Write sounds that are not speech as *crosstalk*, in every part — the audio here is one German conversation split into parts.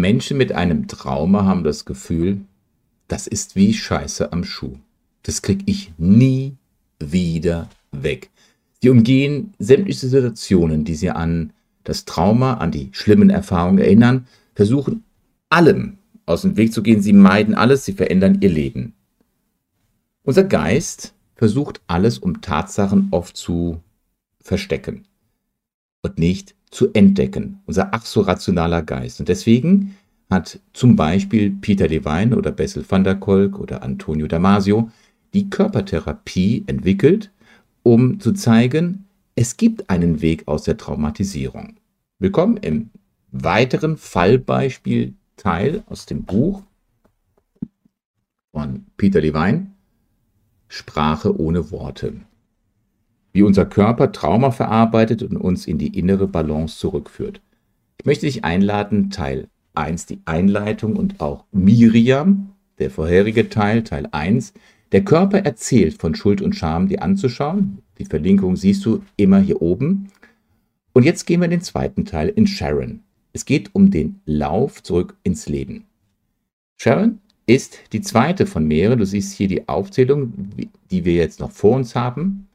Menschen mit einem Trauma haben das Gefühl, das ist wie Scheiße am Schuh. Das kriege ich nie wieder weg. Sie umgehen sämtliche Situationen, die sie an das Trauma, an die schlimmen Erfahrungen erinnern, versuchen allem aus dem Weg zu gehen. Sie meiden alles, sie verändern ihr Leben. Unser Geist versucht alles, um Tatsachen oft zu verstecken und nicht zu entdecken. Unser ach so rationaler Geist. Und deswegen hat zum Beispiel Peter Levine oder Bessel van der Kolk oder Antonio Damasio die Körpertherapie entwickelt, um zu zeigen, es gibt einen Weg aus der Traumatisierung. Willkommen im weiteren Fallbeispiel-Teil aus dem Buch von Peter Levine, Sprache ohne Worte. Wie unser Körper Trauma verarbeitet und uns in die innere Balance zurückführt. Ich möchte dich einladen, Teil 1, die Einleitung und auch Miriam, der vorherige Teil, Teil 1, der Körper erzählt von Schuld und Scham, dir anzuschauen. Die Verlinkung siehst du immer hier oben. Und jetzt gehen wir in den zweiten Teil in Sharon. Es geht um den Lauf zurück ins Leben. Sharon ist die zweite von mehreren. Du siehst hier die Aufzählung, die wir jetzt noch vor uns haben.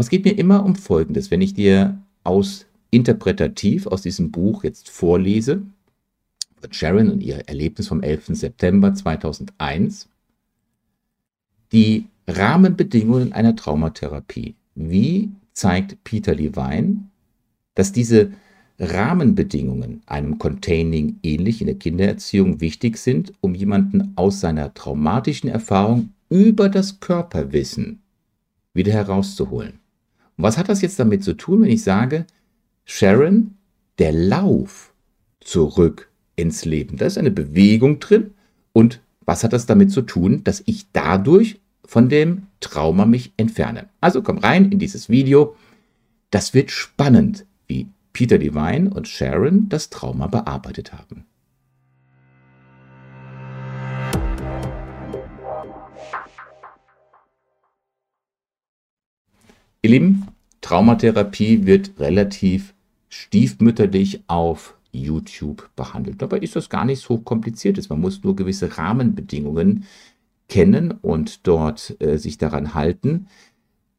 Aber es geht mir immer um Folgendes. Wenn ich dir aus interpretativ aus diesem Buch jetzt vorlese, von Sharon und ihr Erlebnis vom 11. September 2001, die Rahmenbedingungen einer Traumatherapie. Wie zeigt Peter Levine, dass diese Rahmenbedingungen einem Containing ähnlich in der Kindererziehung wichtig sind, um jemanden aus seiner traumatischen Erfahrung über das Körperwissen wieder herauszuholen. Und was hat das jetzt damit zu tun, wenn ich sage, Sharon, der Lauf zurück ins Leben? Da ist eine Bewegung drin und was hat das damit zu tun, dass ich dadurch von dem Trauma mich entferne? Also komm rein in dieses Video. Das wird spannend, wie Peter Devine und Sharon das Trauma bearbeitet haben. Ihr Lieben, Traumatherapie wird relativ stiefmütterlich auf YouTube behandelt. Dabei ist das gar nicht so kompliziert. Man muss nur gewisse Rahmenbedingungen kennen und dort äh, sich daran halten,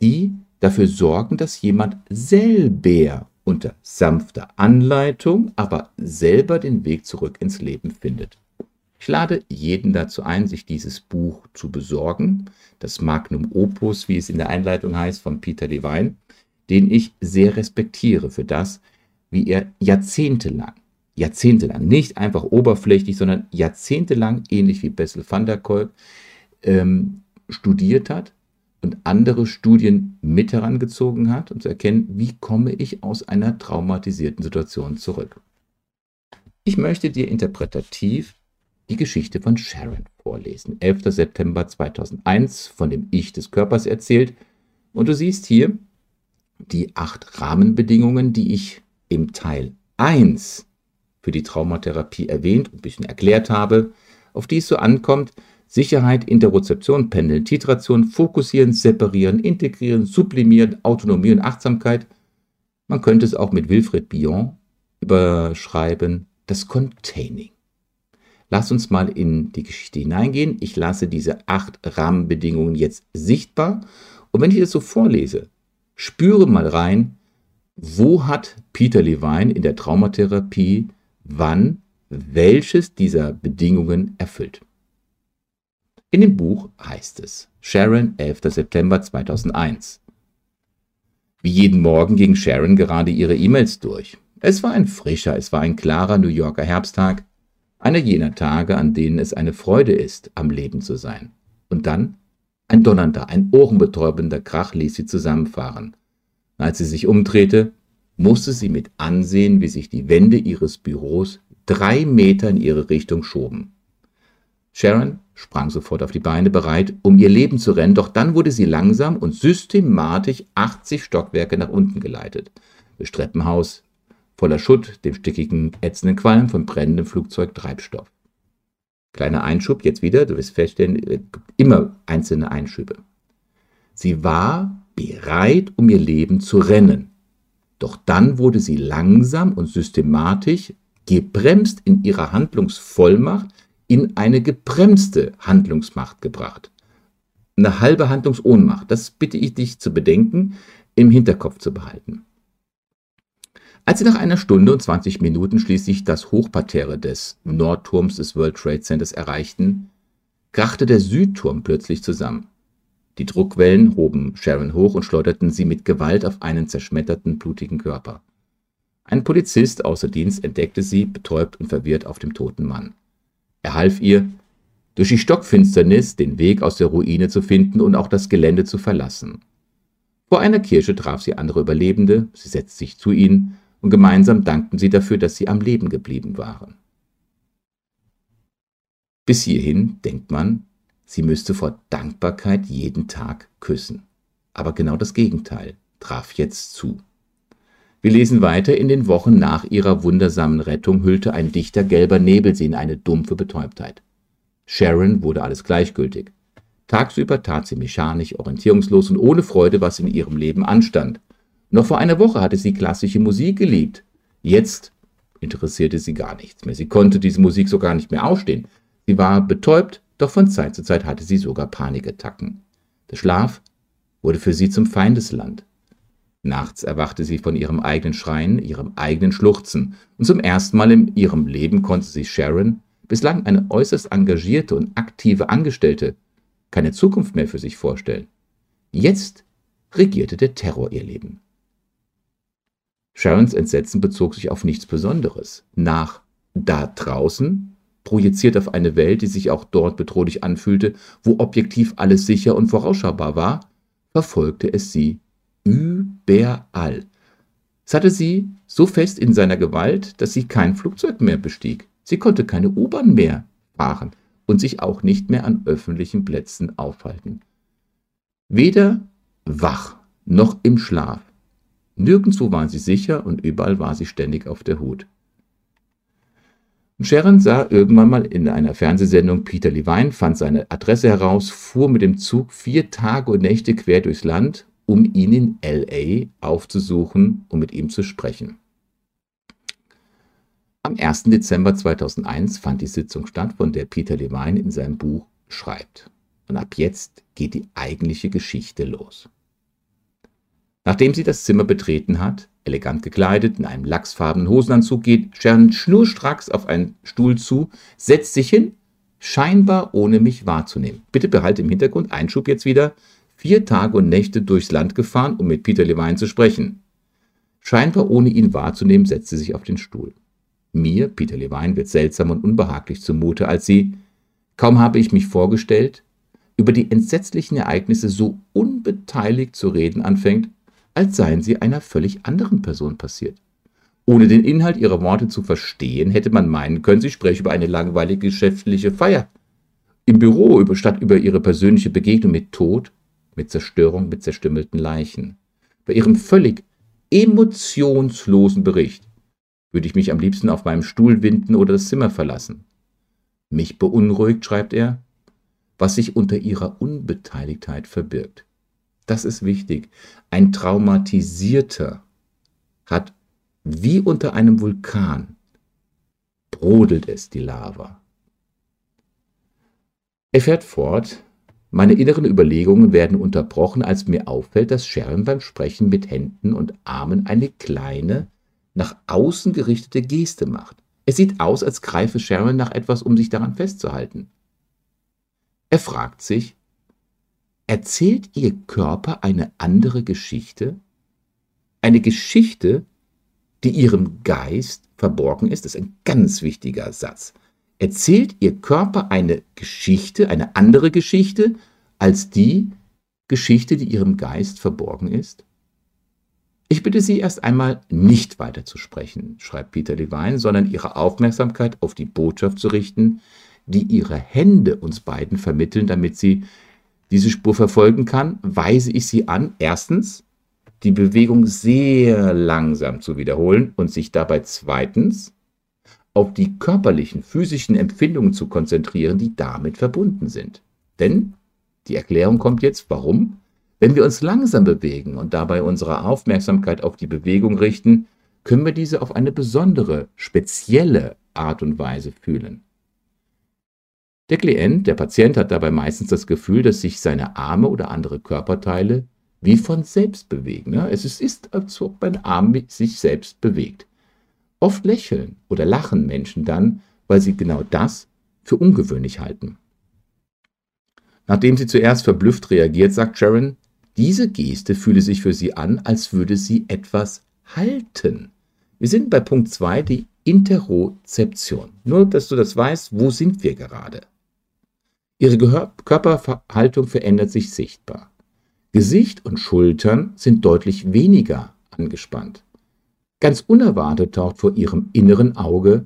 die dafür sorgen, dass jemand selber unter sanfter Anleitung, aber selber den Weg zurück ins Leben findet. Ich lade jeden dazu ein, sich dieses Buch zu besorgen, das Magnum Opus, wie es in der Einleitung heißt, von Peter Levine, den ich sehr respektiere für das, wie er jahrzehntelang jahrzehntelang, nicht einfach oberflächlich, sondern jahrzehntelang, ähnlich wie Bessel van der Kolk, ähm, studiert hat und andere Studien mit herangezogen hat, um zu erkennen, wie komme ich aus einer traumatisierten Situation zurück. Ich möchte dir interpretativ die Geschichte von Sharon vorlesen. 11. September 2001, von dem Ich des Körpers erzählt. Und du siehst hier die acht Rahmenbedingungen, die ich im Teil 1 für die Traumatherapie erwähnt und ein bisschen erklärt habe, auf die es so ankommt, Sicherheit, Interozeption, Pendeln, Titration, Fokussieren, Separieren, Integrieren, Sublimieren, Autonomie und Achtsamkeit. Man könnte es auch mit Wilfred Bion überschreiben, das Containing. Lass uns mal in die Geschichte hineingehen. Ich lasse diese acht Rahmenbedingungen jetzt sichtbar. Und wenn ich das so vorlese, spüre mal rein, wo hat Peter Levine in der Traumatherapie wann welches dieser Bedingungen erfüllt. In dem Buch heißt es, Sharon, 11. September 2001. Wie jeden Morgen ging Sharon gerade ihre E-Mails durch. Es war ein frischer, es war ein klarer New Yorker Herbsttag, einer jener Tage, an denen es eine Freude ist, am Leben zu sein. Und dann ein donnernder, ein ohrenbetäubender Krach ließ sie zusammenfahren. Als sie sich umdrehte, musste sie mit ansehen, wie sich die Wände ihres Büros drei Meter in ihre Richtung schoben. Sharon sprang sofort auf die Beine, bereit, um ihr Leben zu rennen, doch dann wurde sie langsam und systematisch 80 Stockwerke nach unten geleitet. Das Treppenhaus voller Schutt, dem stickigen, ätzenden Qualm von brennendem Flugzeugtreibstoff. Kleiner Einschub, jetzt wieder, du wirst feststellen, immer einzelne Einschübe. Sie war bereit, um ihr Leben zu rennen. Doch dann wurde sie langsam und systematisch gebremst in ihrer Handlungsvollmacht in eine gebremste Handlungsmacht gebracht. Eine halbe Handlungsohnmacht. Das bitte ich dich zu bedenken, im Hinterkopf zu behalten. Als sie nach einer Stunde und 20 Minuten schließlich das Hochparterre des Nordturms des World Trade Centers erreichten, krachte der Südturm plötzlich zusammen. Die Druckwellen hoben Sharon hoch und schleuderten sie mit Gewalt auf einen zerschmetterten, blutigen Körper. Ein Polizist außer Dienst entdeckte sie, betäubt und verwirrt, auf dem toten Mann. Er half ihr, durch die Stockfinsternis den Weg aus der Ruine zu finden und auch das Gelände zu verlassen. Vor einer Kirche traf sie andere Überlebende, sie setzte sich zu ihnen und gemeinsam dankten sie dafür, dass sie am Leben geblieben waren. Bis hierhin denkt man, sie müsste vor Dankbarkeit jeden Tag küssen. Aber genau das Gegenteil traf jetzt zu. Wir lesen weiter, in den Wochen nach ihrer wundersamen Rettung hüllte ein dichter gelber Nebel sie in eine dumpfe Betäubtheit. Sharon wurde alles gleichgültig. Tagsüber tat sie mechanisch, orientierungslos und ohne Freude, was in ihrem Leben anstand. Noch vor einer Woche hatte sie klassische Musik geliebt. Jetzt interessierte sie gar nichts mehr. Sie konnte diese Musik so gar nicht mehr ausstehen. Sie war betäubt, doch von Zeit zu Zeit hatte sie sogar Panikattacken. Der Schlaf wurde für sie zum Feindesland. Nachts erwachte sie von ihrem eigenen Schreien, ihrem eigenen Schluchzen, und zum ersten Mal in ihrem Leben konnte sie Sharon, bislang eine äußerst engagierte und aktive Angestellte, keine Zukunft mehr für sich vorstellen. Jetzt regierte der Terror ihr Leben. Sharons Entsetzen bezog sich auf nichts Besonderes. Nach da draußen, projiziert auf eine Welt, die sich auch dort bedrohlich anfühlte, wo objektiv alles sicher und vorausschaubar war, verfolgte es sie überall. Es hatte sie so fest in seiner Gewalt, dass sie kein Flugzeug mehr bestieg. Sie konnte keine U-Bahn mehr fahren und sich auch nicht mehr an öffentlichen Plätzen aufhalten. Weder wach noch im Schlaf Nirgendwo waren sie sicher und überall war sie ständig auf der Hut. Sharon sah irgendwann mal in einer Fernsehsendung Peter Levine, fand seine Adresse heraus, fuhr mit dem Zug vier Tage und Nächte quer durchs Land, um ihn in LA aufzusuchen und mit ihm zu sprechen. Am 1. Dezember 2001 fand die Sitzung statt, von der Peter Levine in seinem Buch schreibt. Und ab jetzt geht die eigentliche Geschichte los. Nachdem sie das Zimmer betreten hat, elegant gekleidet, in einem lachsfarbenen Hosenanzug, geht Sharon schnurstracks auf einen Stuhl zu, setzt sich hin, scheinbar ohne mich wahrzunehmen. Bitte behalte im Hintergrund Einschub jetzt wieder. Vier Tage und Nächte durchs Land gefahren, um mit Peter Levine zu sprechen. Scheinbar ohne ihn wahrzunehmen, setzt sie sich auf den Stuhl. Mir, Peter Levine, wird seltsam und unbehaglich zumute, als sie, kaum habe ich mich vorgestellt, über die entsetzlichen Ereignisse so unbeteiligt zu reden anfängt, als seien sie einer völlig anderen Person passiert. Ohne den Inhalt ihrer Worte zu verstehen, hätte man meinen können, sie spreche über eine langweilige geschäftliche Feier. Im Büro, über, statt über ihre persönliche Begegnung mit Tod, mit Zerstörung, mit zerstümmelten Leichen. Bei ihrem völlig emotionslosen Bericht würde ich mich am liebsten auf meinem Stuhl winden oder das Zimmer verlassen. Mich beunruhigt, schreibt er, was sich unter ihrer Unbeteiligtheit verbirgt. Das ist wichtig. Ein Traumatisierter hat wie unter einem Vulkan brodelt es die Lava. Er fährt fort, meine inneren Überlegungen werden unterbrochen, als mir auffällt, dass Sharon beim Sprechen mit Händen und Armen eine kleine, nach außen gerichtete Geste macht. Es sieht aus, als greife Sharon nach etwas, um sich daran festzuhalten. Er fragt sich, Erzählt Ihr Körper eine andere Geschichte? Eine Geschichte, die Ihrem Geist verborgen ist? Das ist ein ganz wichtiger Satz. Erzählt Ihr Körper eine Geschichte, eine andere Geschichte, als die Geschichte, die Ihrem Geist verborgen ist? Ich bitte Sie erst einmal nicht weiter zu sprechen, schreibt Peter Levine, sondern Ihre Aufmerksamkeit auf die Botschaft zu richten, die Ihre Hände uns beiden vermitteln, damit Sie diese Spur verfolgen kann, weise ich sie an, erstens, die Bewegung sehr langsam zu wiederholen und sich dabei zweitens auf die körperlichen, physischen Empfindungen zu konzentrieren, die damit verbunden sind. Denn die Erklärung kommt jetzt, warum? Wenn wir uns langsam bewegen und dabei unsere Aufmerksamkeit auf die Bewegung richten, können wir diese auf eine besondere, spezielle Art und Weise fühlen. Der Klient, der Patient hat dabei meistens das Gefühl, dass sich seine Arme oder andere Körperteile wie von selbst bewegen. Es ist, als ob ein Arm sich selbst bewegt. Oft lächeln oder lachen Menschen dann, weil sie genau das für ungewöhnlich halten. Nachdem sie zuerst verblüfft reagiert, sagt Sharon, diese Geste fühle sich für sie an, als würde sie etwas halten. Wir sind bei Punkt 2, die Interozeption. Nur, dass du das weißt, wo sind wir gerade? Ihre Gehör Körperhaltung verändert sich sichtbar. Gesicht und Schultern sind deutlich weniger angespannt. Ganz unerwartet taucht vor ihrem inneren Auge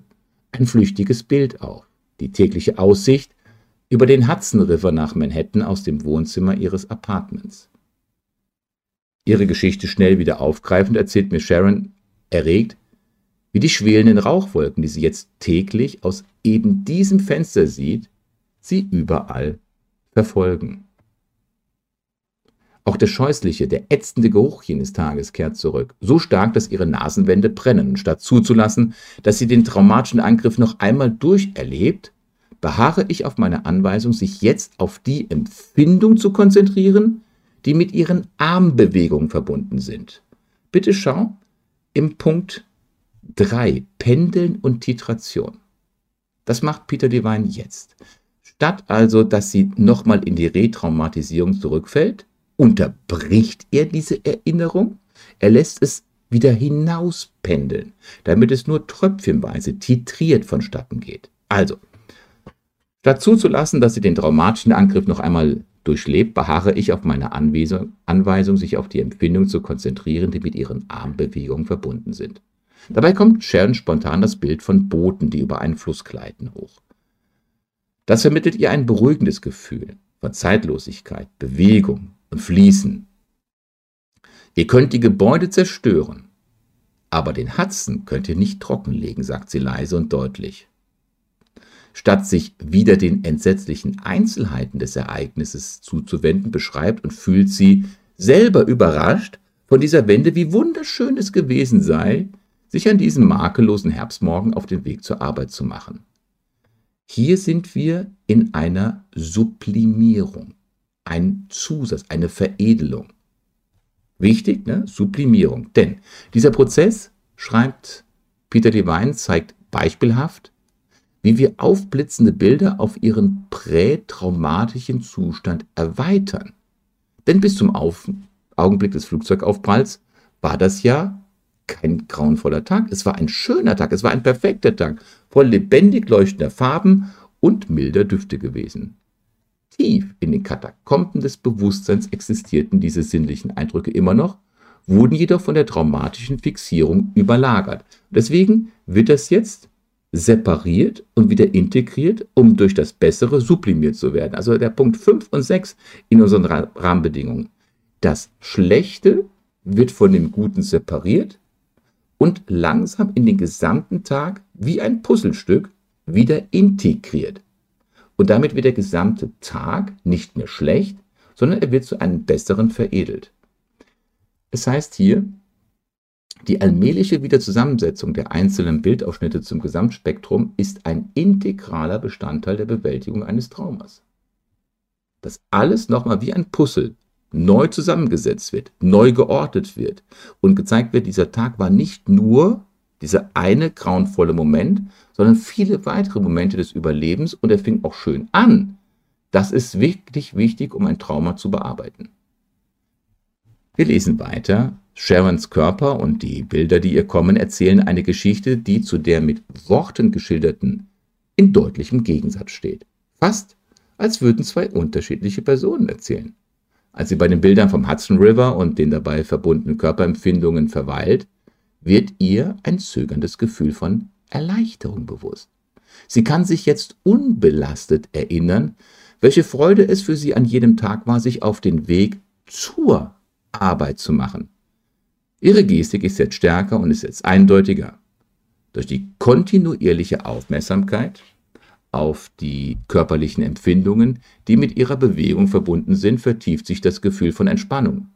ein flüchtiges Bild auf. Die tägliche Aussicht über den Hudson River nach Manhattan aus dem Wohnzimmer ihres Apartments. Ihre Geschichte schnell wieder aufgreifend erzählt mir Sharon erregt, wie die schwelenden Rauchwolken, die sie jetzt täglich aus eben diesem Fenster sieht, sie überall verfolgen. Auch der scheußliche, der ätzende Geruch jenes Tages kehrt zurück, so stark, dass ihre Nasenwände brennen. Statt zuzulassen, dass sie den traumatischen Angriff noch einmal durcherlebt, beharre ich auf meine Anweisung, sich jetzt auf die Empfindung zu konzentrieren, die mit ihren Armbewegungen verbunden sind. Bitte schau im Punkt 3, Pendeln und Titration. Das macht Peter Devine jetzt. Statt also, dass sie nochmal in die Retraumatisierung zurückfällt, unterbricht er diese Erinnerung, er lässt es wieder hinauspendeln, damit es nur tröpfchenweise titriert vonstatten geht. Also, statt zuzulassen, dass sie den traumatischen Angriff noch einmal durchlebt, beharre ich auf meine Anweisung, Anweisung, sich auf die Empfindung zu konzentrieren, die mit ihren Armbewegungen verbunden sind. Dabei kommt Sharon spontan das Bild von Booten, die über einen Fluss gleiten, hoch. Das vermittelt ihr ein beruhigendes Gefühl von Zeitlosigkeit, Bewegung, und fließen. Ihr könnt die Gebäude zerstören, aber den Hudson könnt ihr nicht trockenlegen, sagt sie leise und deutlich. Statt sich wieder den entsetzlichen Einzelheiten des Ereignisses zuzuwenden, beschreibt und fühlt sie, selber überrascht von dieser Wende, wie wunderschön es gewesen sei, sich an diesem makellosen Herbstmorgen auf den Weg zur Arbeit zu machen. Hier sind wir in einer Sublimierung ein Zusatz, eine Veredelung. Wichtig, ne? Sublimierung. Denn dieser Prozess, schreibt Peter Devine, zeigt beispielhaft, wie wir aufblitzende Bilder auf ihren prätraumatischen Zustand erweitern. Denn bis zum auf Augenblick des Flugzeugaufpralls war das ja kein grauenvoller Tag. Es war ein schöner Tag, es war ein perfekter Tag, voll lebendig leuchtender Farben und milder Düfte gewesen. Tief in den Katakomben des Bewusstseins existierten diese sinnlichen Eindrücke immer noch, wurden jedoch von der traumatischen Fixierung überlagert. Deswegen wird das jetzt separiert und wieder integriert, um durch das Bessere sublimiert zu werden. Also der Punkt 5 und 6 in unseren Rahmenbedingungen. Das Schlechte wird von dem Guten separiert und langsam in den gesamten Tag wie ein Puzzlestück wieder integriert. Und damit wird der gesamte Tag nicht mehr schlecht, sondern er wird zu einem besseren veredelt. Es heißt hier, die allmähliche Wiederzusammensetzung der einzelnen Bildausschnitte zum Gesamtspektrum ist ein integraler Bestandteil der Bewältigung eines Traumas. Dass alles nochmal wie ein Puzzle neu zusammengesetzt wird, neu geordnet wird und gezeigt wird, dieser Tag war nicht nur dieser eine grauenvolle Moment, sondern viele weitere Momente des Überlebens und er fing auch schön an. Das ist wirklich wichtig, um ein Trauma zu bearbeiten. Wir lesen weiter. Sharons Körper und die Bilder, die ihr kommen, erzählen eine Geschichte, die zu der mit Worten geschilderten in deutlichem Gegensatz steht. Fast als würden zwei unterschiedliche Personen erzählen. Als sie bei den Bildern vom Hudson River und den dabei verbundenen Körperempfindungen verweilt, wird ihr ein zögerndes Gefühl von Erleichterung bewusst. Sie kann sich jetzt unbelastet erinnern, welche Freude es für sie an jedem Tag war, sich auf den Weg zur Arbeit zu machen. Ihre Gestik ist jetzt stärker und ist jetzt eindeutiger. Durch die kontinuierliche Aufmerksamkeit auf die körperlichen Empfindungen, die mit ihrer Bewegung verbunden sind, vertieft sich das Gefühl von Entspannung.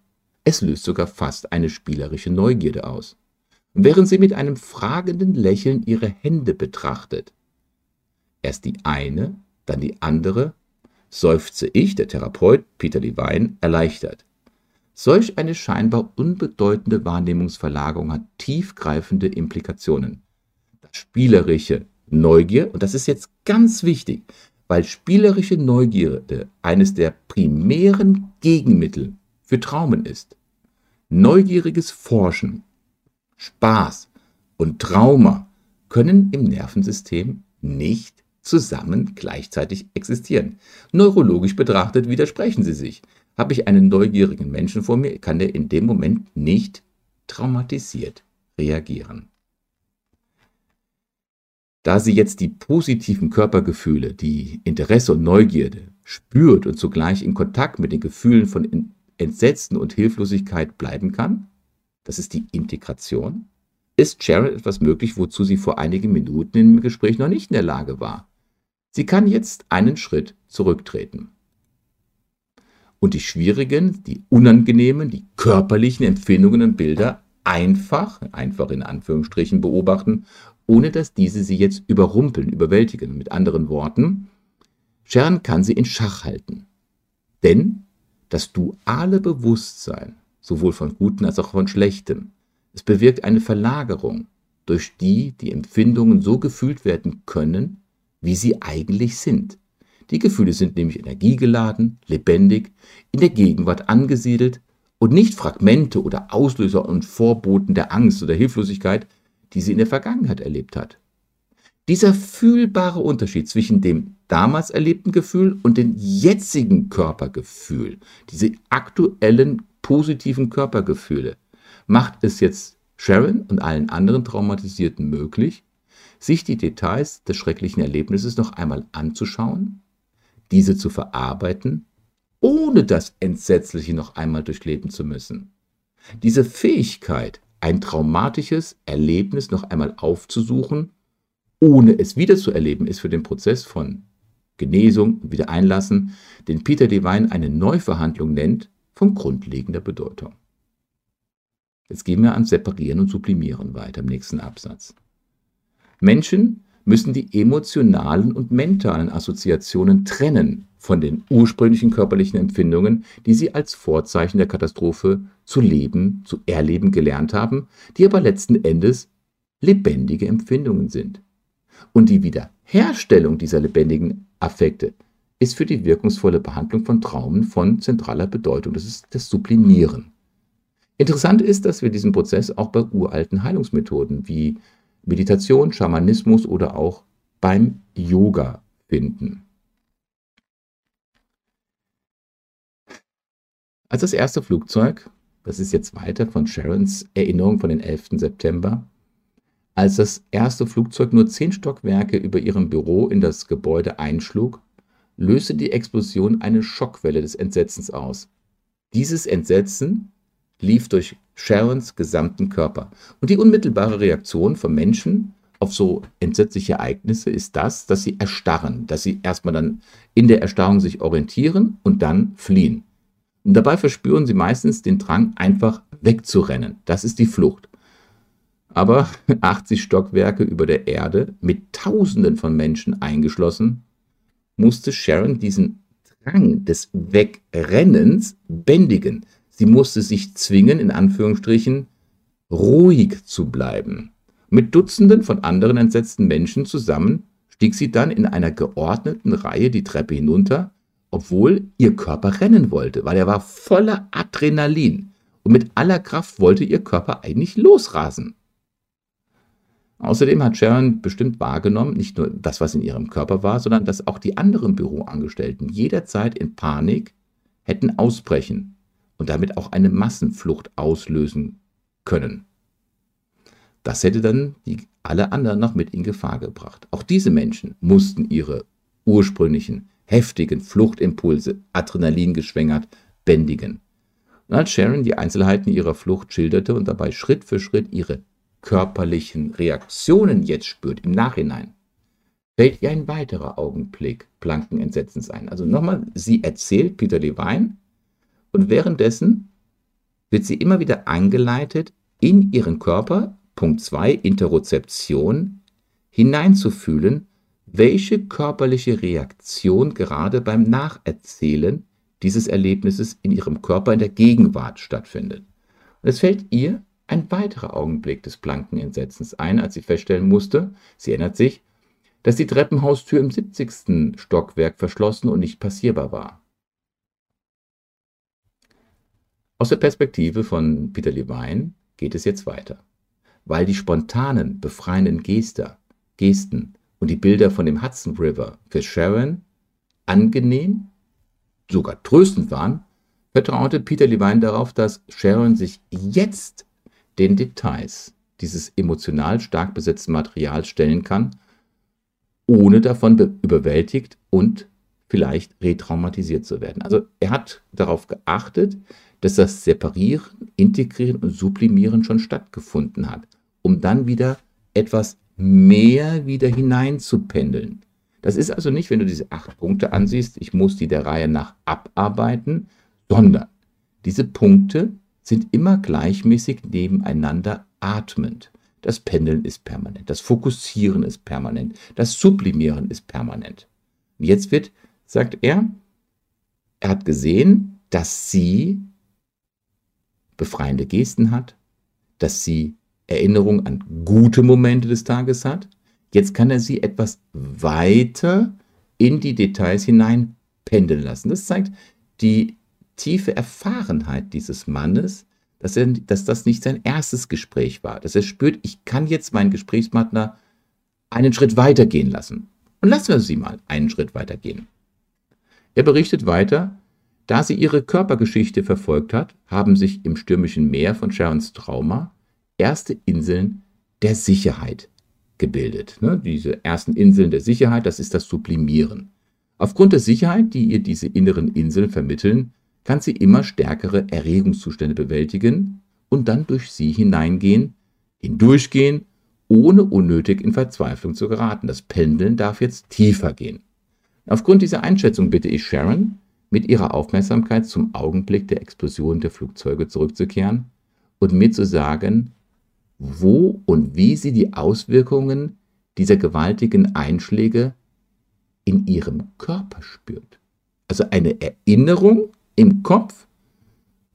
Es löst sogar fast eine spielerische Neugierde aus. während sie mit einem fragenden Lächeln ihre Hände betrachtet. Erst die eine, dann die andere, seufze ich, der Therapeut Peter Levine, erleichtert. Solch eine scheinbar unbedeutende Wahrnehmungsverlagerung hat tiefgreifende Implikationen. Das spielerische Neugier, und das ist jetzt ganz wichtig, weil spielerische Neugierde eines der primären Gegenmittel für Traumen ist. Neugieriges Forschen, Spaß und Trauma können im Nervensystem nicht zusammen gleichzeitig existieren. Neurologisch betrachtet widersprechen sie sich. Habe ich einen neugierigen Menschen vor mir, kann der in dem Moment nicht traumatisiert reagieren. Da sie jetzt die positiven Körpergefühle, die Interesse und Neugierde spürt und zugleich in Kontakt mit den Gefühlen von Entsetzen und Hilflosigkeit bleiben kann, das ist die Integration, ist Sharon etwas möglich, wozu sie vor einigen Minuten im Gespräch noch nicht in der Lage war. Sie kann jetzt einen Schritt zurücktreten. Und die schwierigen, die unangenehmen, die körperlichen Empfindungen und Bilder einfach, einfach in Anführungsstrichen beobachten ohne dass diese sie jetzt überrumpeln, überwältigen. Mit anderen Worten, Sharon kann sie in Schach halten. Denn das duale Bewusstsein, sowohl von Guten als auch von Schlechtem, es bewirkt eine Verlagerung, durch die die Empfindungen so gefühlt werden können, wie sie eigentlich sind. Die Gefühle sind nämlich energiegeladen, lebendig, in der Gegenwart angesiedelt und nicht Fragmente oder Auslöser und Vorboten der Angst oder Hilflosigkeit, die sie in der Vergangenheit erlebt hat. Dieser fühlbare Unterschied zwischen dem damals erlebten Gefühl und dem jetzigen Körpergefühl, diese aktuellen positiven Körpergefühle, macht es jetzt Sharon und allen anderen Traumatisierten möglich, sich die Details des schrecklichen Erlebnisses noch einmal anzuschauen, diese zu verarbeiten, ohne das Entsetzliche noch einmal durchleben zu müssen. Diese Fähigkeit ein traumatisches Erlebnis noch einmal aufzusuchen, ohne es wieder zu erleben, ist für den Prozess von Genesung und Wiedereinlassen, den Peter Devine eine Neuverhandlung nennt, von grundlegender Bedeutung. Jetzt gehen wir ans Separieren und Sublimieren weiter im nächsten Absatz. Menschen müssen die emotionalen und mentalen Assoziationen trennen von den ursprünglichen körperlichen Empfindungen, die sie als Vorzeichen der Katastrophe zu leben, zu erleben gelernt haben, die aber letzten Endes lebendige Empfindungen sind. Und die Wiederherstellung dieser lebendigen Affekte ist für die wirkungsvolle Behandlung von Traumen von zentraler Bedeutung. Das ist das Sublimieren. Interessant ist, dass wir diesen Prozess auch bei uralten Heilungsmethoden wie Meditation, Schamanismus oder auch beim Yoga finden. Als das erste Flugzeug, das ist jetzt weiter von Sharons Erinnerung von den 11. September, als das erste Flugzeug nur zehn Stockwerke über ihrem Büro in das Gebäude einschlug, löste die Explosion eine Schockwelle des Entsetzens aus. Dieses Entsetzen lief durch Sharons gesamten Körper. Und die unmittelbare Reaktion von Menschen auf so entsetzliche Ereignisse ist das, dass sie erstarren, dass sie erstmal dann in der Erstarrung sich orientieren und dann fliehen. Und dabei verspüren sie meistens den Drang, einfach wegzurennen. Das ist die Flucht. Aber *laughs* 80 Stockwerke über der Erde, mit Tausenden von Menschen eingeschlossen, musste Sharon diesen Drang des Wegrennens bändigen. Sie musste sich zwingen, in Anführungsstrichen, ruhig zu bleiben. Mit Dutzenden von anderen entsetzten Menschen zusammen stieg sie dann in einer geordneten Reihe die Treppe hinunter, obwohl ihr Körper rennen wollte, weil er war voller Adrenalin und mit aller Kraft wollte ihr Körper eigentlich losrasen. Außerdem hat Sharon bestimmt wahrgenommen, nicht nur das, was in ihrem Körper war, sondern dass auch die anderen Büroangestellten jederzeit in Panik hätten ausbrechen und damit auch eine Massenflucht auslösen können. Das hätte dann die, alle anderen noch mit in Gefahr gebracht. Auch diese Menschen mussten ihre ursprünglichen heftigen Fluchtimpulse, Adrenalin geschwängert, bändigen. Und als Sharon die Einzelheiten ihrer Flucht schilderte und dabei Schritt für Schritt ihre körperlichen Reaktionen jetzt spürt im Nachhinein, fällt ihr ein weiterer Augenblick blanken Entsetzens ein. Also nochmal, sie erzählt Peter Levine, und währenddessen wird sie immer wieder angeleitet, in ihren Körper Punkt 2, Interozeption, hineinzufühlen, welche körperliche Reaktion gerade beim Nacherzählen dieses Erlebnisses in ihrem Körper in der Gegenwart stattfindet. Und es fällt ihr ein weiterer Augenblick des blanken Entsetzens ein, als sie feststellen musste, sie erinnert sich, dass die Treppenhaustür im 70. Stockwerk verschlossen und nicht passierbar war. Aus der Perspektive von Peter Levine geht es jetzt weiter. Weil die spontanen, befreienden Gester, Gesten und die Bilder von dem Hudson River für Sharon angenehm, sogar tröstend waren, vertraute Peter Levine darauf, dass Sharon sich jetzt den Details dieses emotional stark besetzten Materials stellen kann, ohne davon überwältigt und vielleicht retraumatisiert zu werden. Also er hat darauf geachtet, dass das Separieren, Integrieren und Sublimieren schon stattgefunden hat, um dann wieder etwas mehr wieder hineinzupendeln. Das ist also nicht, wenn du diese acht Punkte ansiehst, ich muss die der Reihe nach abarbeiten, sondern diese Punkte sind immer gleichmäßig nebeneinander atmend. Das Pendeln ist permanent, das Fokussieren ist permanent, das Sublimieren ist permanent. Und jetzt wird, sagt er, er hat gesehen, dass sie befreiende Gesten hat, dass sie Erinnerung an gute Momente des Tages hat. Jetzt kann er sie etwas weiter in die Details hinein pendeln lassen. Das zeigt die tiefe Erfahrenheit dieses Mannes, dass, er, dass das nicht sein erstes Gespräch war, dass er spürt, ich kann jetzt meinen Gesprächspartner einen Schritt weiter gehen lassen. Und lassen wir sie mal einen Schritt weiter gehen. Er berichtet weiter, da sie ihre Körpergeschichte verfolgt hat, haben sich im stürmischen Meer von Sharons Trauma erste Inseln der Sicherheit gebildet. Ne? Diese ersten Inseln der Sicherheit, das ist das Sublimieren. Aufgrund der Sicherheit, die ihr diese inneren Inseln vermitteln, kann sie immer stärkere Erregungszustände bewältigen und dann durch sie hineingehen, hindurchgehen, ohne unnötig in Verzweiflung zu geraten. Das Pendeln darf jetzt tiefer gehen. Aufgrund dieser Einschätzung bitte ich Sharon, mit ihrer Aufmerksamkeit zum Augenblick der Explosion der Flugzeuge zurückzukehren und mir zu sagen, wo und wie sie die Auswirkungen dieser gewaltigen Einschläge in ihrem Körper spürt. Also eine Erinnerung im Kopf,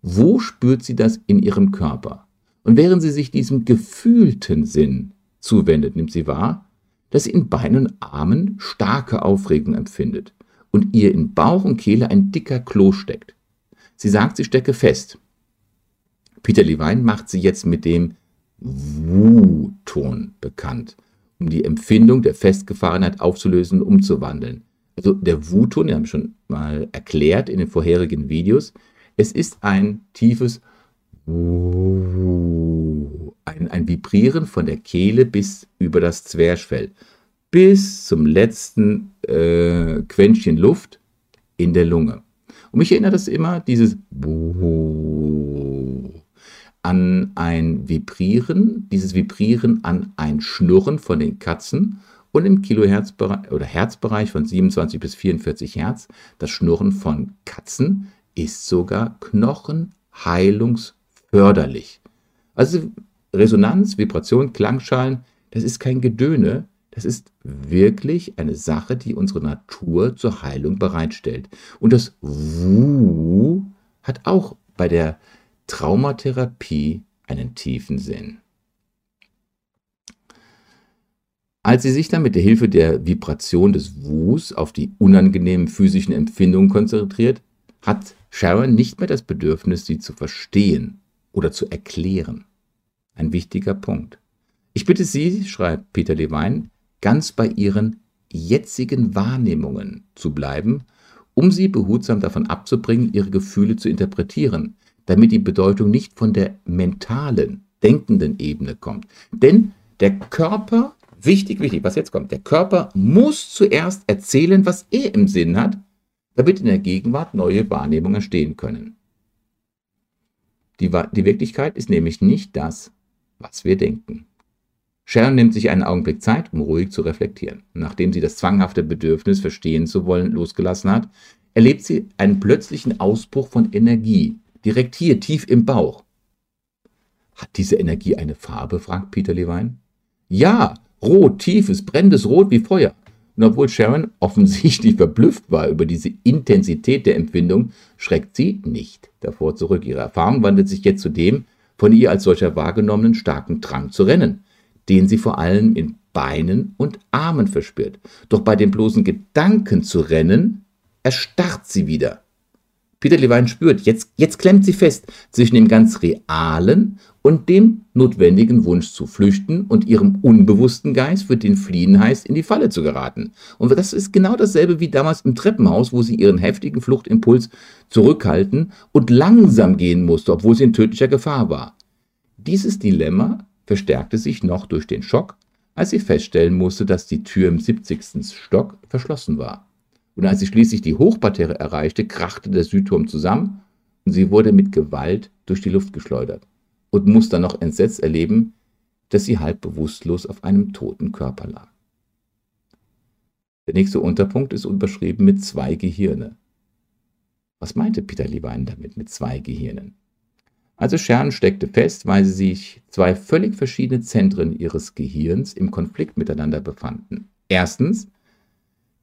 wo spürt sie das in ihrem Körper? Und während sie sich diesem gefühlten Sinn zuwendet, nimmt sie wahr, dass sie in Beinen und Armen starke Aufregung empfindet und ihr in Bauch und Kehle ein dicker Kloß steckt. Sie sagt, sie stecke fest. Peter Levine macht sie jetzt mit dem Wu-Ton bekannt, um die Empfindung der Festgefahrenheit aufzulösen und umzuwandeln. Also der Wu-Ton, den habe ich schon mal erklärt in den vorherigen Videos. Es ist ein tiefes ein, ein Vibrieren von der Kehle bis über das Zwerchfell, bis zum letzten äh, Quäntchen Luft in der Lunge. Und mich erinnert das immer, dieses an ein Vibrieren, dieses Vibrieren an ein Schnurren von den Katzen und im Kilohertzbereich oder Herzbereich von 27 bis 44 Hertz, das Schnurren von Katzen ist sogar knochenheilungsförderlich. Also Resonanz, Vibration, Klangschalen, das ist kein Gedöne, das ist wirklich eine Sache, die unsere Natur zur Heilung bereitstellt. Und das Wu hat auch bei der Traumatherapie einen tiefen Sinn. Als sie sich dann mit der Hilfe der Vibration des Wus auf die unangenehmen physischen Empfindungen konzentriert, hat Sharon nicht mehr das Bedürfnis, sie zu verstehen oder zu erklären. Ein wichtiger Punkt. Ich bitte Sie, schreibt Peter Levine, ganz bei Ihren jetzigen Wahrnehmungen zu bleiben, um Sie behutsam davon abzubringen, Ihre Gefühle zu interpretieren, damit die Bedeutung nicht von der mentalen, denkenden Ebene kommt. Denn der Körper Wichtig, wichtig, was jetzt kommt. Der Körper muss zuerst erzählen, was er im Sinn hat, damit in der Gegenwart neue Wahrnehmungen entstehen können. Die, die Wirklichkeit ist nämlich nicht das, was wir denken. Sharon nimmt sich einen Augenblick Zeit, um ruhig zu reflektieren. Nachdem sie das zwanghafte Bedürfnis, verstehen zu wollen, losgelassen hat, erlebt sie einen plötzlichen Ausbruch von Energie, direkt hier, tief im Bauch. Hat diese Energie eine Farbe? fragt Peter Levine. Ja, rot, tiefes, brennendes Rot wie Feuer. Und obwohl Sharon offensichtlich verblüfft war über diese Intensität der Empfindung, schreckt sie nicht davor zurück. Ihre Erfahrung wandelt sich jetzt zu dem von ihr als solcher wahrgenommenen starken Drang zu rennen, den sie vor allem in Beinen und Armen verspürt. Doch bei dem bloßen Gedanken zu rennen, erstarrt sie wieder. Peter Levine spürt, jetzt, jetzt klemmt sie fest zwischen dem ganz realen und dem notwendigen Wunsch zu flüchten und ihrem unbewussten Geist, für den Fliehen heißt, in die Falle zu geraten. Und das ist genau dasselbe wie damals im Treppenhaus, wo sie ihren heftigen Fluchtimpuls zurückhalten und langsam gehen musste, obwohl sie in tödlicher Gefahr war. Dieses Dilemma verstärkte sich noch durch den Schock, als sie feststellen musste, dass die Tür im 70. Stock verschlossen war. Und als sie schließlich die Hochparterre erreichte, krachte der Südturm zusammen und sie wurde mit Gewalt durch die Luft geschleudert und musste dann noch entsetzt erleben, dass sie halb bewusstlos auf einem toten Körper lag. Der nächste Unterpunkt ist überschrieben mit zwei Gehirne. Was meinte Peter Levine damit mit zwei Gehirnen? Also Sharon steckte fest, weil sie sich zwei völlig verschiedene Zentren ihres Gehirns im Konflikt miteinander befanden. Erstens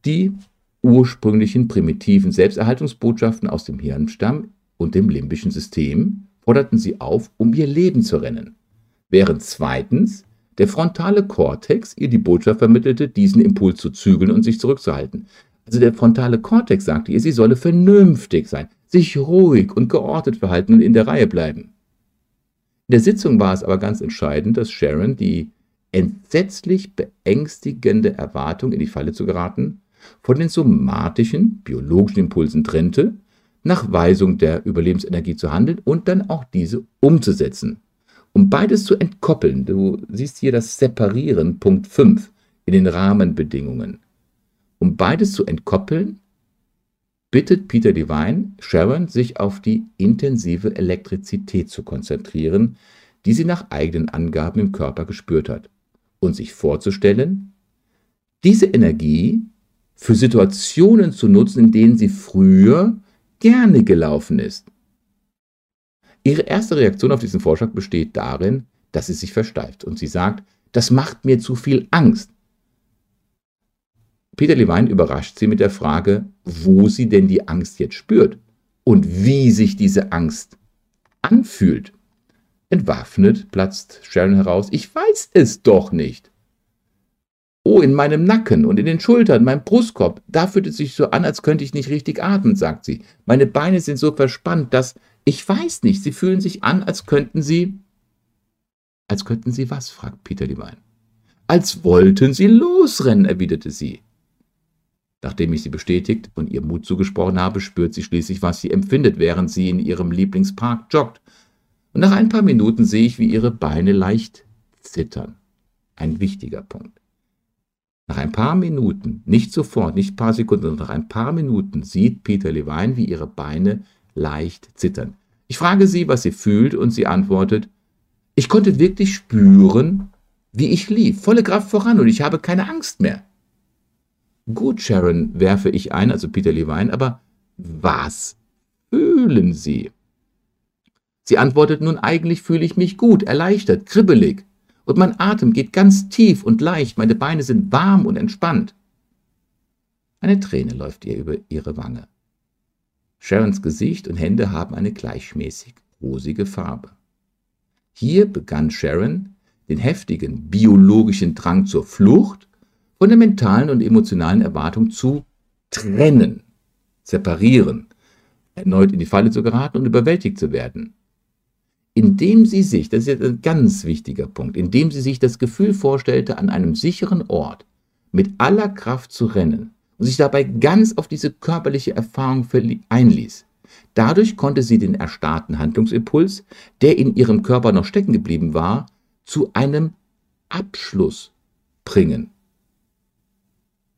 die ursprünglichen primitiven Selbsterhaltungsbotschaften aus dem Hirnstamm und dem limbischen System forderten sie auf, um ihr Leben zu rennen, während zweitens der frontale Kortex ihr die Botschaft vermittelte, diesen Impuls zu zügeln und sich zurückzuhalten. Also der frontale Kortex sagte ihr, sie solle vernünftig sein, sich ruhig und geordnet verhalten und in der Reihe bleiben. In der Sitzung war es aber ganz entscheidend, dass Sharon die entsetzlich beängstigende Erwartung, in die Falle zu geraten, von den somatischen, biologischen Impulsen trennte, nach Weisung der Überlebensenergie zu handeln und dann auch diese umzusetzen. Um beides zu entkoppeln, du siehst hier das Separieren, Punkt 5, in den Rahmenbedingungen. Um beides zu entkoppeln, bittet Peter Devine Sharon, sich auf die intensive Elektrizität zu konzentrieren, die sie nach eigenen Angaben im Körper gespürt hat, und sich vorzustellen, diese Energie für Situationen zu nutzen, in denen sie früher gerne gelaufen ist. Ihre erste Reaktion auf diesen Vorschlag besteht darin, dass sie sich versteift und sie sagt, das macht mir zu viel Angst. Peter Levine überrascht sie mit der Frage, wo sie denn die Angst jetzt spürt und wie sich diese Angst anfühlt. Entwaffnet platzt Sharon heraus, ich weiß es doch nicht. Oh, in meinem Nacken und in den Schultern, meinem Brustkorb, da fühlt es sich so an, als könnte ich nicht richtig atmen, sagt sie. Meine Beine sind so verspannt, dass ich weiß nicht, sie fühlen sich an, als könnten sie. Als könnten sie was? fragt Peter Levine. Als wollten sie losrennen, erwiderte sie. Nachdem ich sie bestätigt und ihr Mut zugesprochen habe, spürt sie schließlich, was sie empfindet, während sie in ihrem Lieblingspark joggt. Und nach ein paar Minuten sehe ich, wie ihre Beine leicht zittern. Ein wichtiger Punkt. Nach ein paar Minuten, nicht sofort, nicht ein paar Sekunden, sondern nach ein paar Minuten sieht Peter Levine, wie ihre Beine leicht zittern. Ich frage sie, was sie fühlt, und sie antwortet, ich konnte wirklich spüren, wie ich lief, volle Kraft voran und ich habe keine Angst mehr. Gut, Sharon, werfe ich ein, also Peter Levine, aber was fühlen Sie? Sie antwortet nun, eigentlich fühle ich mich gut, erleichtert, kribbelig und mein Atem geht ganz tief und leicht, meine Beine sind warm und entspannt. Eine Träne läuft ihr über ihre Wange. Sharons Gesicht und Hände haben eine gleichmäßig rosige Farbe. Hier begann Sharon, den heftigen biologischen Drang zur Flucht von der mentalen und emotionalen Erwartung zu trennen, separieren, erneut in die Falle zu geraten und überwältigt zu werden indem sie sich, das ist jetzt ein ganz wichtiger Punkt, indem sie sich das Gefühl vorstellte, an einem sicheren Ort mit aller Kraft zu rennen und sich dabei ganz auf diese körperliche Erfahrung einließ. Dadurch konnte sie den erstarrten Handlungsimpuls, der in ihrem Körper noch stecken geblieben war, zu einem Abschluss bringen.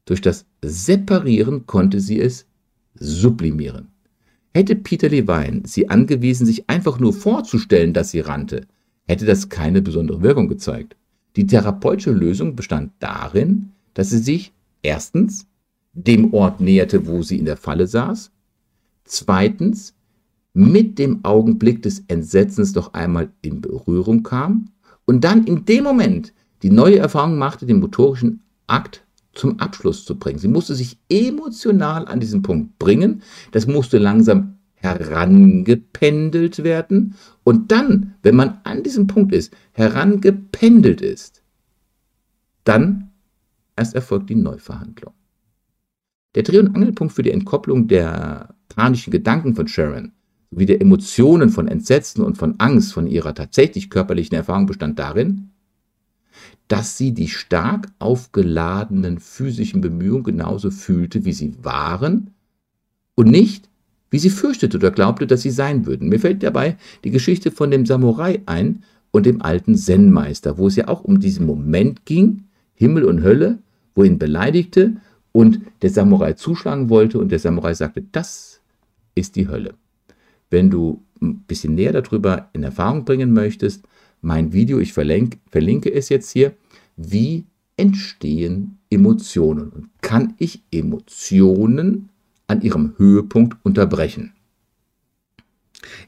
Durch das Separieren konnte sie es sublimieren. Hätte Peter Levine sie angewiesen, sich einfach nur vorzustellen, dass sie rannte, hätte das keine besondere Wirkung gezeigt. Die therapeutische Lösung bestand darin, dass sie sich erstens dem Ort näherte, wo sie in der Falle saß, zweitens mit dem Augenblick des Entsetzens noch einmal in Berührung kam und dann in dem Moment die neue Erfahrung machte, den motorischen Akt zum Abschluss zu bringen. Sie musste sich emotional an diesen Punkt bringen. Das musste langsam herangependelt werden. Und dann, wenn man an diesem Punkt ist, herangependelt ist, dann erst erfolgt die Neuverhandlung. Der Dreh- und Angelpunkt für die Entkopplung der panischen Gedanken von Sharon sowie der Emotionen von Entsetzen und von Angst von ihrer tatsächlich körperlichen Erfahrung bestand darin, dass sie die stark aufgeladenen physischen Bemühungen genauso fühlte, wie sie waren und nicht, wie sie fürchtete oder glaubte, dass sie sein würden. Mir fällt dabei die Geschichte von dem Samurai ein und dem alten Zen-Meister, wo es ja auch um diesen Moment ging, Himmel und Hölle, wo ihn beleidigte und der Samurai zuschlagen wollte und der Samurai sagte, das ist die Hölle. Wenn du ein bisschen näher darüber in Erfahrung bringen möchtest, mein Video, ich verlinke, verlinke es jetzt hier, wie entstehen Emotionen und kann ich Emotionen an ihrem Höhepunkt unterbrechen.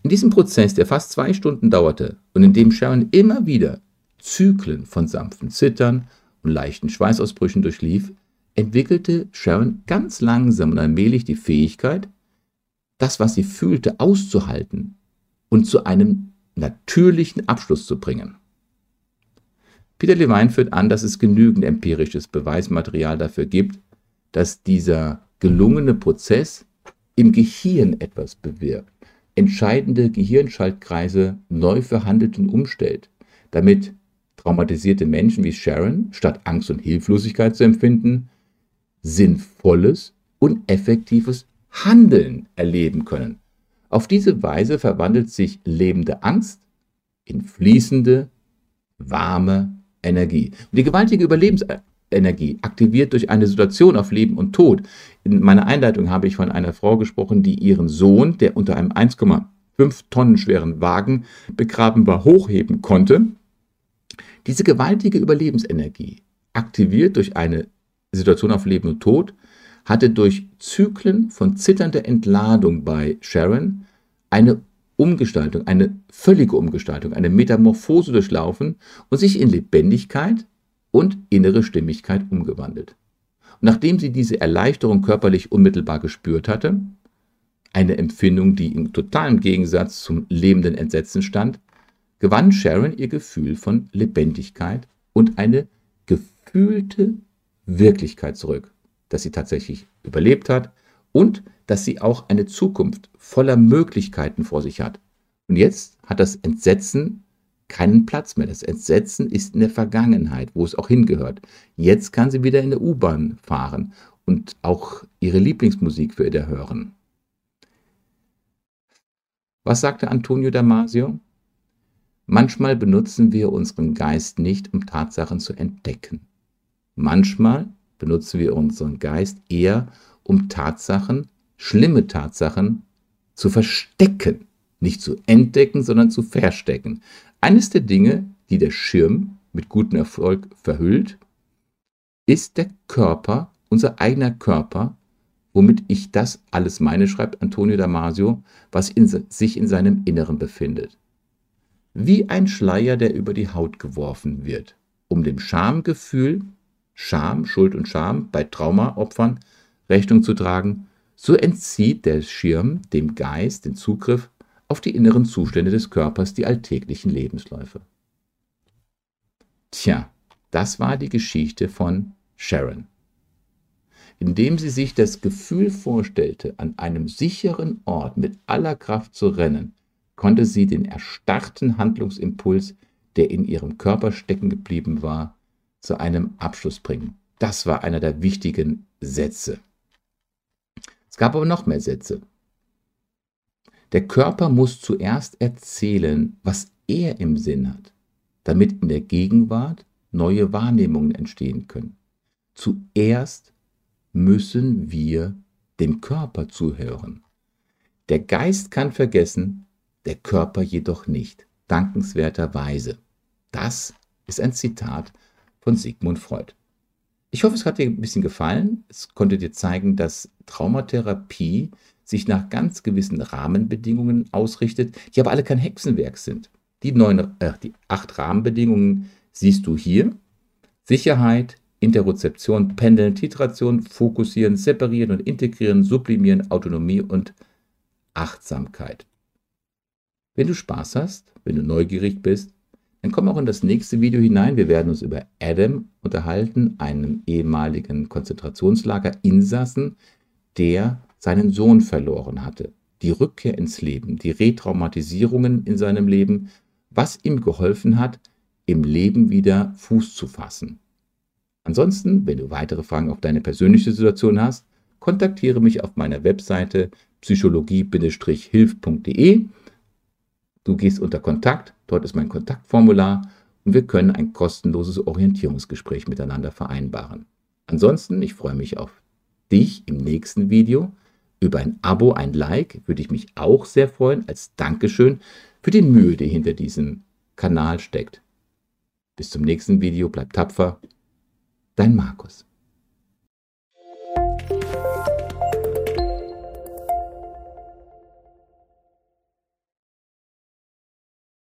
In diesem Prozess, der fast zwei Stunden dauerte und in dem Sharon immer wieder Zyklen von sanften Zittern und leichten Schweißausbrüchen durchlief, entwickelte Sharon ganz langsam und allmählich die Fähigkeit, das, was sie fühlte, auszuhalten und zu einem natürlichen Abschluss zu bringen. Peter Levine führt an, dass es genügend empirisches Beweismaterial dafür gibt, dass dieser gelungene Prozess im Gehirn etwas bewirkt, entscheidende Gehirnschaltkreise neu verhandelt und umstellt, damit traumatisierte Menschen wie Sharon statt Angst und Hilflosigkeit zu empfinden, sinnvolles und effektives Handeln erleben können. Auf diese Weise verwandelt sich lebende Angst in fließende, warme Energie. Und die gewaltige Überlebensenergie, aktiviert durch eine Situation auf Leben und Tod. In meiner Einleitung habe ich von einer Frau gesprochen, die ihren Sohn, der unter einem 1,5 Tonnen schweren Wagen begraben war, hochheben konnte. Diese gewaltige Überlebensenergie, aktiviert durch eine Situation auf Leben und Tod, hatte durch Zyklen von zitternder Entladung bei Sharon eine Umgestaltung, eine völlige Umgestaltung, eine Metamorphose durchlaufen und sich in Lebendigkeit und innere Stimmigkeit umgewandelt. Und nachdem sie diese Erleichterung körperlich unmittelbar gespürt hatte, eine Empfindung, die im totalen Gegensatz zum lebenden Entsetzen stand, gewann Sharon ihr Gefühl von Lebendigkeit und eine gefühlte Wirklichkeit zurück, dass sie tatsächlich überlebt hat und dass sie auch eine Zukunft voller Möglichkeiten vor sich hat. Und jetzt hat das Entsetzen keinen Platz mehr. Das Entsetzen ist in der Vergangenheit, wo es auch hingehört. Jetzt kann sie wieder in der U-Bahn fahren und auch ihre Lieblingsmusik für ihr hören. Was sagte Antonio Damasio? Manchmal benutzen wir unseren Geist nicht, um Tatsachen zu entdecken. Manchmal benutzen wir unseren Geist eher, um Tatsachen schlimme Tatsachen zu verstecken, nicht zu entdecken, sondern zu verstecken. Eines der Dinge, die der Schirm mit gutem Erfolg verhüllt, ist der Körper, unser eigener Körper, womit ich das alles meine, schreibt Antonio Damasio, was in, sich in seinem Inneren befindet. Wie ein Schleier, der über die Haut geworfen wird, um dem Schamgefühl, Scham, Schuld und Scham bei Traumaopfern Rechnung zu tragen so entzieht der Schirm dem Geist den Zugriff auf die inneren Zustände des Körpers, die alltäglichen Lebensläufe. Tja, das war die Geschichte von Sharon. Indem sie sich das Gefühl vorstellte, an einem sicheren Ort mit aller Kraft zu rennen, konnte sie den erstarrten Handlungsimpuls, der in ihrem Körper stecken geblieben war, zu einem Abschluss bringen. Das war einer der wichtigen Sätze. Es gab aber noch mehr Sätze. Der Körper muss zuerst erzählen, was er im Sinn hat, damit in der Gegenwart neue Wahrnehmungen entstehen können. Zuerst müssen wir dem Körper zuhören. Der Geist kann vergessen, der Körper jedoch nicht, dankenswerterweise. Das ist ein Zitat von Sigmund Freud. Ich hoffe, es hat dir ein bisschen gefallen. Es konnte dir zeigen, dass Traumatherapie sich nach ganz gewissen Rahmenbedingungen ausrichtet, die aber alle kein Hexenwerk sind. Die, neun, äh, die acht Rahmenbedingungen siehst du hier. Sicherheit, Interozeption, Pendeln, Titration, Fokussieren, Separieren und Integrieren, Sublimieren, Autonomie und Achtsamkeit. Wenn du Spaß hast, wenn du neugierig bist, dann komm auch in das nächste Video hinein. Wir werden uns über Adam unterhalten, einem ehemaligen Konzentrationslager-Insassen, der seinen Sohn verloren hatte. Die Rückkehr ins Leben, die Retraumatisierungen in seinem Leben, was ihm geholfen hat, im Leben wieder Fuß zu fassen. Ansonsten, wenn du weitere Fragen auf deine persönliche Situation hast, kontaktiere mich auf meiner Webseite psychologie-hilf.de. Du gehst unter Kontakt, dort ist mein Kontaktformular und wir können ein kostenloses Orientierungsgespräch miteinander vereinbaren. Ansonsten, ich freue mich auf dich im nächsten Video. Über ein Abo, ein Like würde ich mich auch sehr freuen, als Dankeschön für die Mühe, die hinter diesem Kanal steckt. Bis zum nächsten Video, bleib tapfer. Dein Markus.